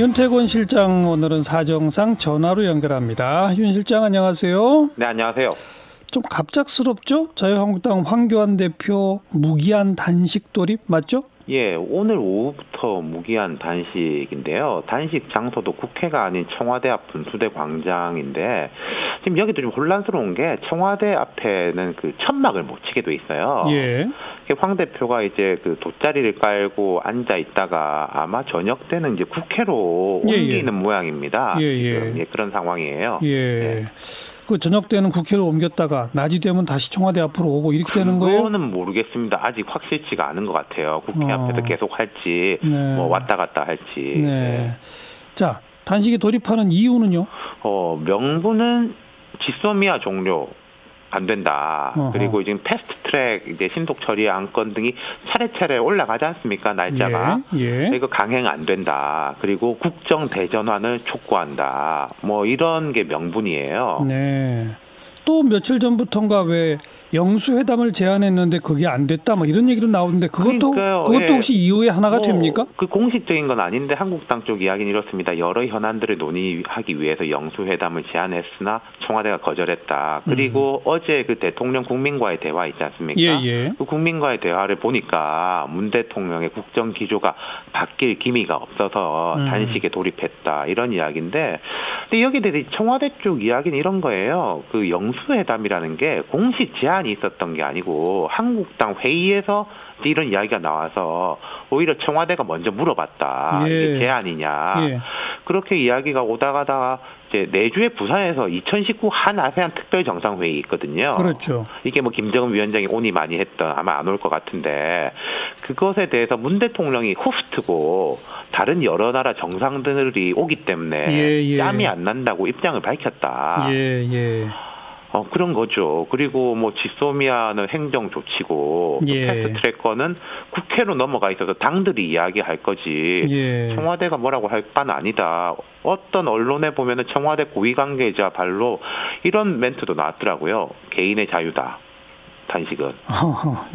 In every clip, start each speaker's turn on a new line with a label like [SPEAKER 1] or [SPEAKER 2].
[SPEAKER 1] 윤태곤 실장 오늘은 사정상 전화로 연결합니다. 윤 실장 안녕하세요.
[SPEAKER 2] 네, 안녕하세요.
[SPEAKER 1] 좀 갑작스럽죠? 자유한국당 황교안 대표 무기한 단식 돌입 맞죠?
[SPEAKER 2] 예, 오늘 오후부터 무기한 단식인데요. 단식 장소도 국회가 아닌 청와대 앞 분수대 광장인데 지금 여기도 좀 혼란스러운 게 청와대 앞에는 그 천막을 못 치게 돼 있어요.
[SPEAKER 1] 예.
[SPEAKER 2] 황 대표가 이제 그 돗자리를 깔고 앉아 있다가 아마 저녁 때는 이제 국회로
[SPEAKER 1] 예, 예.
[SPEAKER 2] 옮기는 모양입니다.
[SPEAKER 1] 예, 예.
[SPEAKER 2] 예, 그런 상황이에요.
[SPEAKER 1] 예.
[SPEAKER 2] 네.
[SPEAKER 1] 그 저녁 때는 국회로 옮겼다가 낮이 되면 다시 청와대 앞으로 오고 이렇게 되는 거예요?
[SPEAKER 2] 그거는 모르겠습니다. 아직 확실치가 않은 것 같아요. 국회
[SPEAKER 1] 어.
[SPEAKER 2] 앞에서 계속 할지,
[SPEAKER 1] 네.
[SPEAKER 2] 뭐 왔다 갔다 할지.
[SPEAKER 1] 네. 자, 단식에 돌입하는 이유는요?
[SPEAKER 2] 어, 명분은 지소미아 종료 안 된다.
[SPEAKER 1] 어허.
[SPEAKER 2] 그리고 지금 패스트 트랙 이제 신속 처리 안건 등이 차례차례 올라가지 않습니까? 날짜가.
[SPEAKER 1] 예. 예.
[SPEAKER 2] 이거 강행 안 된다. 그리고 국정 대전환을 촉구한다. 뭐 이런 게 명분이에요.
[SPEAKER 1] 네. 또 며칠 전부터인가 왜 영수회담을 제안했는데 그게 안 됐다 뭐 이런 얘기도 나오는데 그것도
[SPEAKER 2] 그러니까요.
[SPEAKER 1] 그것도
[SPEAKER 2] 예.
[SPEAKER 1] 혹시 이유의 하나가
[SPEAKER 2] 뭐,
[SPEAKER 1] 됩니까?
[SPEAKER 2] 그 공식적인 건 아닌데 한국당 쪽 이야기는 이렇습니다. 여러 현안들을 논의하기 위해서 영수회담을 제안했으나 청와대가 거절했다. 그리고 어제 그 대통령 국민과의 대화 있지 않습니까?
[SPEAKER 1] 음. 예, 예.
[SPEAKER 2] 그 국민과의 대화를 보니까 문 대통령의 국정 기조가 바뀔 기미가 없어서
[SPEAKER 1] 음.
[SPEAKER 2] 단식에 돌입했다 이런 이야기인데, 근데 여기 대해 청와대 쪽 이야기는 이런 거예요. 그 영수회담이라는 게 공식 제안 이 있었던 게 아니고 한국당 회의에서 이런 이야기가 나와서 오히려 청와대가 먼저 물어봤다.
[SPEAKER 1] 예.
[SPEAKER 2] 이게 제안이냐.
[SPEAKER 1] 예.
[SPEAKER 2] 그렇게 이야기가 오다가다가 이제 내주에 부산에서 2019 한 아세안 특별 정상회의 있거든요.
[SPEAKER 1] 그렇죠.
[SPEAKER 2] 이게 뭐 김정은 위원장이 온이 많이 했던 아마 안 올 것 같은데 그것에 대해서 문 대통령이 호스트고 다른 여러 나라 정상들이 오기 때문에
[SPEAKER 1] 예, 예.
[SPEAKER 2] 짬이 안 난다고 입장을 밝혔다.
[SPEAKER 1] 예, 예.
[SPEAKER 2] 어 그런 거죠. 그리고 뭐 지소미아는 행정 조치고 또
[SPEAKER 1] 예.
[SPEAKER 2] 패스트 트랙커는 국회로 넘어가 있어서 당들이 이야기할 거지.
[SPEAKER 1] 예.
[SPEAKER 2] 청와대가 뭐라고 할 바는 아니다. 어떤 언론에 보면은 청와대 고위 관계자 발로 이런 멘트도 나왔더라고요. 개인의 자유다. 단식은.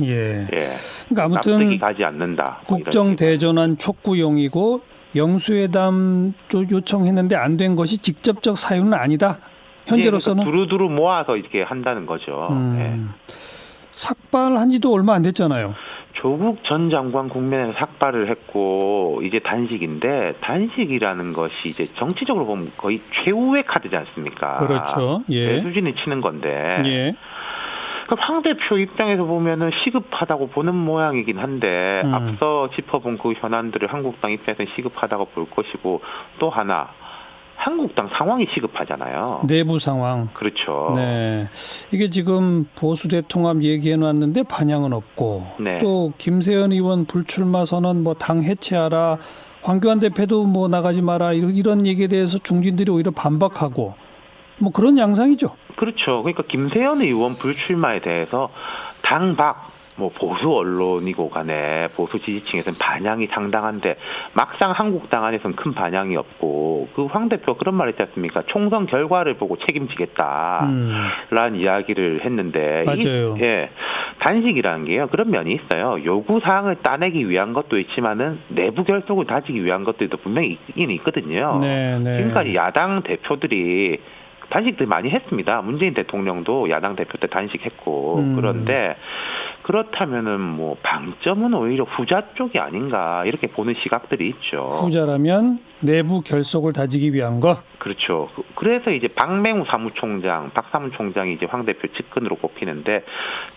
[SPEAKER 1] 예.
[SPEAKER 2] 예.
[SPEAKER 1] 그러니까 아무튼
[SPEAKER 2] 가지 않는다. 뭐
[SPEAKER 1] 국정. 대전환 촉구용이고 영수회담 쪽 요청했는데 안 된 것이 직접적 사유는 아니다. 현재로서는
[SPEAKER 2] 예, 그러니까 두루두루 모아서 이렇게 한다는 거죠. 예.
[SPEAKER 1] 음, 삭발한 지도 얼마 안 됐잖아요.
[SPEAKER 2] 조국 전 장관 국면에서 삭발을 했고 이제 단식인데 단식이라는 것이 이제 정치적으로 보면 거의 최후의 카드지 않습니까?
[SPEAKER 1] 그렇죠. 예.
[SPEAKER 2] 배수진이 치는 건데
[SPEAKER 1] 예.
[SPEAKER 2] 그 황 대표 입장에서 보면은 시급하다고 보는 모양이긴 한데
[SPEAKER 1] 음.
[SPEAKER 2] 앞서 짚어본 그 현안들을 한국당 입장에서는 시급하다고 볼 것이고 또 하나 한국당 상황이 시급하잖아요.
[SPEAKER 1] 내부 상황.
[SPEAKER 2] 그렇죠.
[SPEAKER 1] 네. 이게 지금 보수 대통합 얘기해 놨는데 반향은 없고
[SPEAKER 2] 네.
[SPEAKER 1] 또 김세현 의원 불출마 선언 뭐 당 해체하라 황교안 대표도 뭐 나가지 마라 이런, 이런 얘기에 대해서 중진들이 오히려 반박하고 뭐 그런 양상이죠.
[SPEAKER 2] 그렇죠. 그러니까 김세현 의원 불출마에 대해서 당박 뭐 보수 언론이고 간에 보수 지지층에서는 반향이 상당한데 막상 한국당 안에서는 큰 반향이 없고 그 황 대표가 그런 말 했지 않습니까? 총선 결과를 보고 책임지겠다.
[SPEAKER 1] 음.
[SPEAKER 2] 라는 이야기를 했는데
[SPEAKER 1] 맞아요.
[SPEAKER 2] 이, 예, 단식이라는 게요 그런 면이 있어요 요구 사항을 따내기 위한 것도 있지만은 내부 결속을 다지기 위한 것들도 분명히 있긴 있거든요.
[SPEAKER 1] 네, 네.
[SPEAKER 2] 지금까지 야당 대표들이 단식들 많이 했습니다. 문재인 대통령도 야당 대표 때 단식했고
[SPEAKER 1] 음.
[SPEAKER 2] 그런데 그렇다면은 뭐 방점은 오히려 후자 쪽이 아닌가 이렇게 보는 시각들이 있죠.
[SPEAKER 1] 후자라면 내부 결속을 다지기 위한 것.
[SPEAKER 2] 그렇죠. 그- 그래서 이제 박맹우 사무총장, 박 사무총장이 이제 황 대표 측근으로 꼽히는데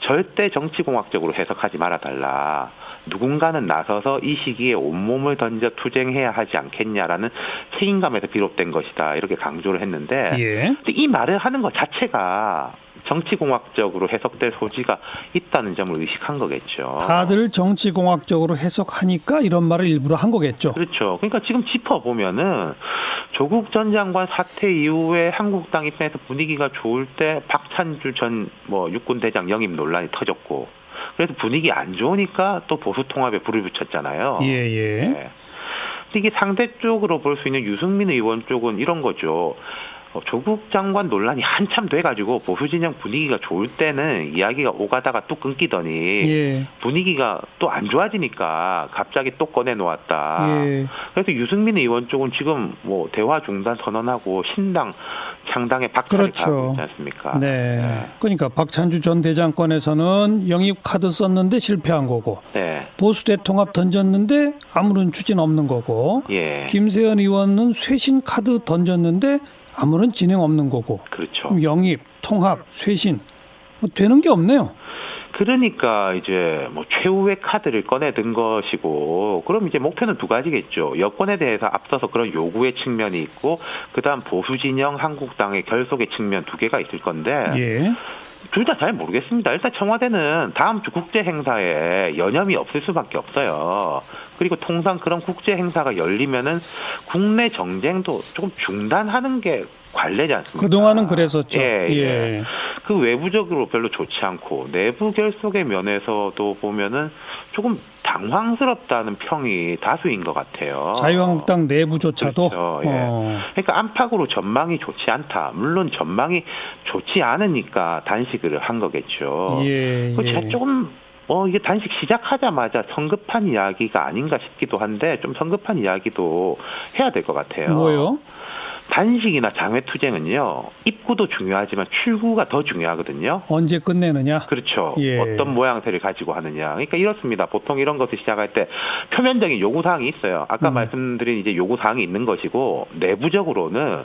[SPEAKER 2] 절대 정치공학적으로 해석하지 말아달라. 누군가는 나서서 이 시기에 온몸을 던져 투쟁해야 하지 않겠냐라는 책임감에서 비롯된 것이다. 이렇게 강조를 했는데
[SPEAKER 1] 예.
[SPEAKER 2] 이 말을 하는 것 자체가 정치공학적으로 해석될 소지가 있다는 점을 의식한 거겠죠.
[SPEAKER 1] 다들 정치공학적으로 해석하니까 이런 말을 일부러 한 거겠죠.
[SPEAKER 2] 그렇죠. 그러니까 지금 짚어보면은 조국 전 장관 사태 이후에 한국당 입장에서 분위기가 좋을 때 박찬주 전 뭐 육군 대장 영입 논란이 터졌고 그래서 분위기 안 좋으니까 또 보수 통합에 불을 붙였잖아요.
[SPEAKER 1] 예, 예.
[SPEAKER 2] 네. 이게 상대 쪽으로 볼 수 있는 유승민 의원 쪽은 이런 거죠. 어, 조국 장관 논란이 한참 돼가지고 보수 진영 분위기가 좋을 때는 이야기가 오가다가 또 끊기더니 예. 분위기가 또 안 좋아지니까 갑자기 또 꺼내 놓았다. 예. 그래서 유승민 의원 쪽은 지금 뭐 대화 중단 선언하고 신당 창당에 박차를 그렇죠. 가고 있지 않습니까?
[SPEAKER 1] 네. 네. 그러니까 박찬주 전 대장권에서는 영입 카드 썼는데 실패한 거고, 네. 보수 대 통합 던졌는데 아무런 추진 없는 거고, 예. 김세현 의원은 쇄신 카드 던졌는데 아무런 진행 없는 거고.
[SPEAKER 2] 그렇죠.
[SPEAKER 1] 영입, 통합, 쇄신 뭐 되는 게 없네요.
[SPEAKER 2] 그러니까 이제 뭐 최후의 카드를 꺼내든 것이고 그럼 이제 목표는 두 가지겠죠. 여권에 대해서 앞서서 그런 요구의 측면이 있고 그다음 보수 진영 한국당의 결속의 측면 두 개가 있을 건데 예. 둘 다 잘 모르겠습니다. 일단 청와대는 다음 주 국제 행사에 여념이 없을 수밖에 없어요. 그리고 통상 그런 국제 행사가 열리면은 국내 정쟁도 조금 중단하는 게 관례지 않습니까?
[SPEAKER 1] 그동안은 그랬었죠.
[SPEAKER 2] 예, 예. 예. 그 외부적으로 별로 좋지 않고 내부 결속의 면에서도 보면은 조금 당황스럽다는 평이 다수인 것 같아요.
[SPEAKER 1] 자유한국당 내부조차도.
[SPEAKER 2] 그렇죠. 예. 어. 그러니까 안팎으로 전망이 좋지 않다. 물론 전망이 좋지 않으니까 단식을 한 거겠죠. 예, 그 예. 조금 어, 이게 단식 시작하자마자 성급한 이야기가 아닌가 싶기도 한데, 좀 성급한 이야기도 해야 될 것 같아요.
[SPEAKER 1] 뭐요?
[SPEAKER 2] 단식이나 장외투쟁은요 입구도 중요하지만 출구가 더 중요하거든요.
[SPEAKER 1] 언제 끝내느냐?
[SPEAKER 2] 그렇죠. 예. 어떤 모양새를 가지고 하느냐. 그러니까 이렇습니다. 보통 이런 것을 시작할 때 표면적인 요구 사항이 있어요. 아까 음. 말씀드린 이제 요구 사항이 있는 것이고 내부적으로는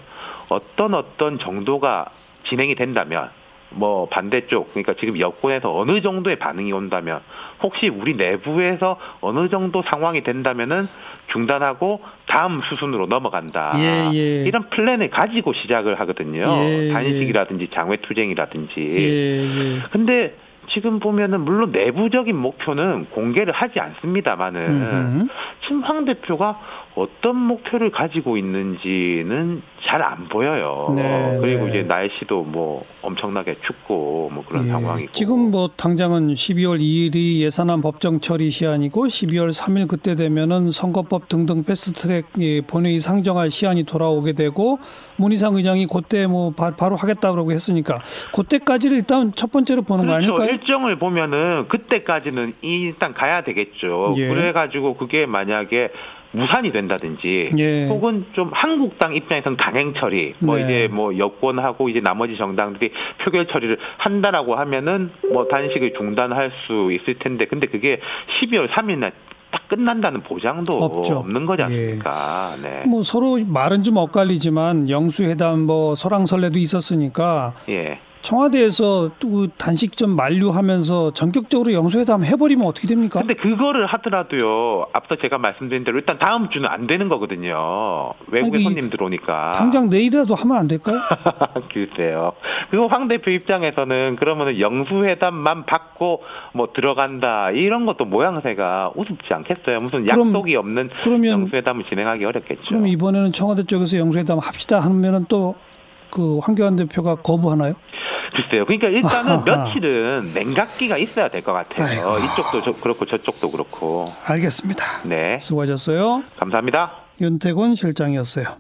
[SPEAKER 2] 어떤 어떤 정도가 진행이 된다면 뭐 반대쪽 그러니까 지금 여권에서 어느 정도의 반응이 온다면 혹시 우리 내부에서 어느 정도 상황이 된다면은 중단하고 다음 수순으로 넘어간다. 예, 예. 이런 플랜을 가지고 시작을 하거든요. 예, 예. 단식이라든지 장외투쟁이라든지. 예, 예. 근데 지금 보면은 물론 내부적인 목표는 공개를 하지 않습니다만은 지금 황 대표가 어떤 목표를 가지고 있는지는 잘 안 보여요. 네, 그리고 네. 이제 날씨도 뭐 엄청나게 춥고 뭐 그런 예, 상황이고.
[SPEAKER 1] 지금 뭐 당장은 12월 2일이 예산안 법정 처리 시한이고 12월 3일 그때 되면은 선거법 등등 패스트트랙 본회의 상정할 시한이 돌아오게 되고 문희상 의장이 그때 뭐 바, 로 하겠다고 했으니까 그때까지를 일단 첫 번째로 보는 그렇죠. 거 아닐까요?
[SPEAKER 2] 일정을 보면은 그때까지는 일단 가야 되겠죠. 예. 그래가지고 그게 만약에 무산이 된다든지 예. 혹은 좀 한국당 입장에서는 강행 처리 뭐 네. 이제 뭐 여권하고 이제 나머지 정당들이 표결 처리를 한다라고 하면은 뭐 단식을 중단할 수 있을 텐데 근데 그게 12월 3일 날딱 끝난다는 보장도 없죠. 없는 거지 않습니까?
[SPEAKER 1] 예. 네. 뭐 서로 말은 좀 엇갈리지만 영수회담 뭐 설왕설래도 있었으니까 예. 청와대에서 또 단식점 만류하면서 전격적으로 영수회담 해버리면 어떻게 됩니까?
[SPEAKER 2] 근데 그거를 하더라도요. 앞서 제가 말씀드린 대로 일단 다음 주는 안 되는 거거든요. 아니, 손님 들어오니까.
[SPEAKER 1] 당장 내일이라도 하면 안 될까요?
[SPEAKER 2] 글쎄요. 그리고 황 대표 입장에서는 그러면은 영수회담만 받고 뭐 들어간다 이런 것도 모양새가 우습지 않겠어요. 무슨 약속이 없는 그러면, 영수회담을 진행하기 어렵겠죠.
[SPEAKER 1] 그럼 이번에는 청와대 쪽에서 영수회담 합시다 하면은 또그 황교안 대표가 거부하나요?
[SPEAKER 2] 글쎄요. 그러니까 일단은 며칠은 냉각기가 있어야 될 것 같아요. 아이고. 이쪽도 그렇고 저쪽도 그렇고.
[SPEAKER 1] 알겠습니다.
[SPEAKER 2] 네.
[SPEAKER 1] 수고하셨어요.
[SPEAKER 2] 감사합니다.
[SPEAKER 1] 윤태곤 실장이었어요.